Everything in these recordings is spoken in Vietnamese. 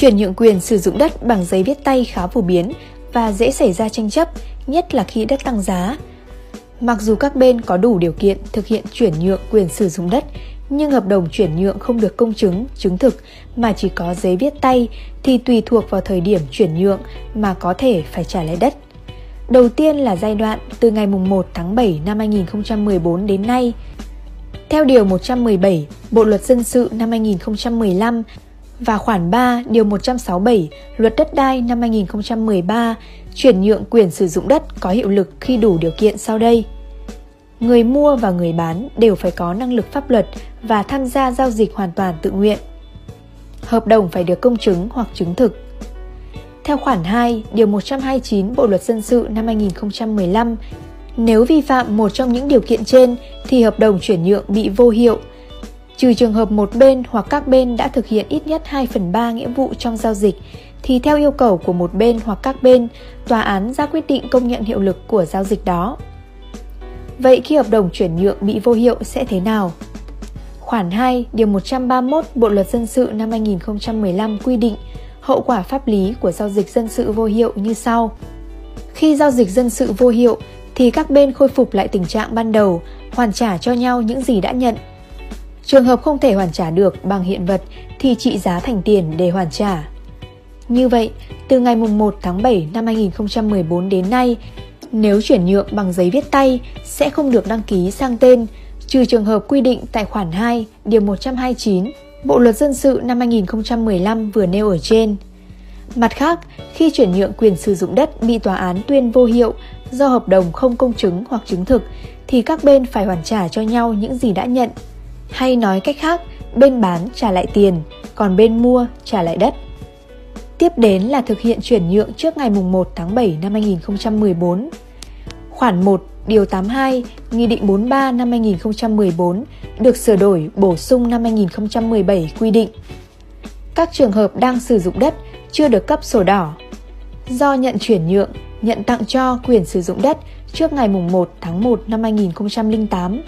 Chuyển nhượng quyền sử dụng đất bằng giấy viết tay khá phổ biến và dễ xảy ra tranh chấp, nhất là khi đất tăng giá. Mặc dù các bên có đủ điều kiện thực hiện chuyển nhượng quyền sử dụng đất, nhưng hợp đồng chuyển nhượng không được công chứng, chứng thực mà chỉ có giấy viết tay thì tùy thuộc vào thời điểm chuyển nhượng mà có thể phải trả lại đất. Đầu tiên là giai đoạn từ ngày 1 tháng 7 năm 2014 đến nay. Theo Điều 117 Bộ Luật Dân sự năm 2015 và khoản 3 Điều 167 Luật Đất đai năm 2013, chuyển nhượng quyền sử dụng đất có hiệu lực khi đủ điều kiện sau đây. Người mua và người bán đều phải có năng lực pháp luật và tham gia giao dịch hoàn toàn tự nguyện. Hợp đồng phải được công chứng hoặc chứng thực. Theo khoản 2, Điều 129 Bộ Luật Dân sự năm 2015, nếu vi phạm một trong những điều kiện trên thì hợp đồng chuyển nhượng bị vô hiệu Trừ trường hợp một bên hoặc các bên đã thực hiện ít nhất 2 phần 3 nghĩa vụ trong giao dịch, thì theo yêu cầu của một bên hoặc các bên, tòa án ra quyết định công nhận hiệu lực của giao dịch đó. Vậy khi hợp đồng chuyển nhượng bị vô hiệu sẽ thế nào? Khoản 2, Điều 131 Bộ Luật Dân sự năm 2015 quy định hậu quả pháp lý của giao dịch dân sự vô hiệu như sau. Khi giao dịch dân sự vô hiệu thì các bên khôi phục lại tình trạng ban đầu, hoàn trả cho nhau những gì đã nhận Trường hợp không thể hoàn trả được bằng hiện vật thì trị giá thành tiền để hoàn trả. Như vậy, từ ngày 1 tháng 7 năm 2014 đến nay, nếu chuyển nhượng bằng giấy viết tay sẽ không được đăng ký sang tên, trừ trường hợp quy định tại khoản 2, điều 129, Bộ Luật Dân sự năm 2015 vừa nêu ở trên. Mặt khác, khi chuyển nhượng quyền sử dụng đất bị tòa án tuyên vô hiệu do hợp đồng không công chứng hoặc chứng thực thì các bên phải hoàn trả cho nhau những gì đã nhận hay nói cách khác, bên bán trả lại tiền, còn bên mua trả lại đất. Tiếp đến là thực hiện chuyển nhượng trước ngày 1 tháng 7 năm 2014. Khoản 1, Điều 82, Nghị định 43 năm 2014 được sửa đổi bổ sung năm 2017 quy định các trường hợp đang sử dụng đất chưa được cấp sổ đỏ do nhận chuyển nhượng, nhận tặng cho quyền sử dụng đất trước ngày 1 tháng 1 năm 2008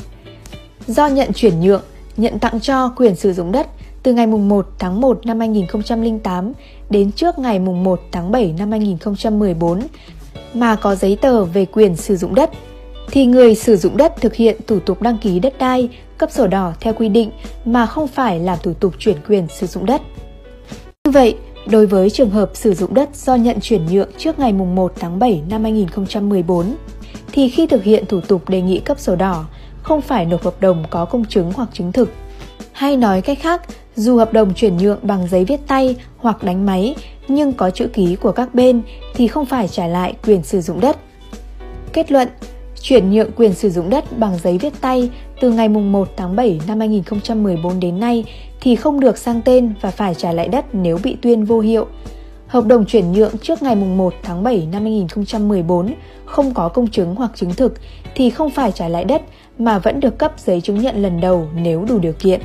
do nhận chuyển nhượng, nhận tặng cho quyền sử dụng đất từ ngày 1 tháng 1 năm 2008 đến trước ngày 1 tháng 7 năm 2014 mà có giấy tờ về quyền sử dụng đất thì người sử dụng đất thực hiện thủ tục đăng ký đất đai, cấp sổ đỏ theo quy định mà không phải làm thủ tục chuyển quyền sử dụng đất. Như vậy, đối với trường hợp sử dụng đất do nhận chuyển nhượng trước ngày 1 tháng 7 năm 2014, thì khi thực hiện thủ tục đề nghị cấp sổ đỏ, không phải nộp hợp đồng có công chứng hoặc chứng thực. Hay nói cách khác, dù hợp đồng chuyển nhượng bằng giấy viết tay hoặc đánh máy nhưng có chữ ký của các bên thì không phải trả lại quyền sử dụng đất. Kết luận, chuyển nhượng quyền sử dụng đất bằng giấy viết tay từ ngày 1 tháng 7 năm 2014 đến nay thì không được sang tên và phải trả lại đất nếu bị tuyên vô hiệu. Hợp đồng chuyển nhượng trước ngày 1 tháng 7 năm 2014 không có công chứng hoặc chứng thực thì không phải trả lại đất mà vẫn được cấp giấy chứng nhận lần đầu nếu đủ điều kiện.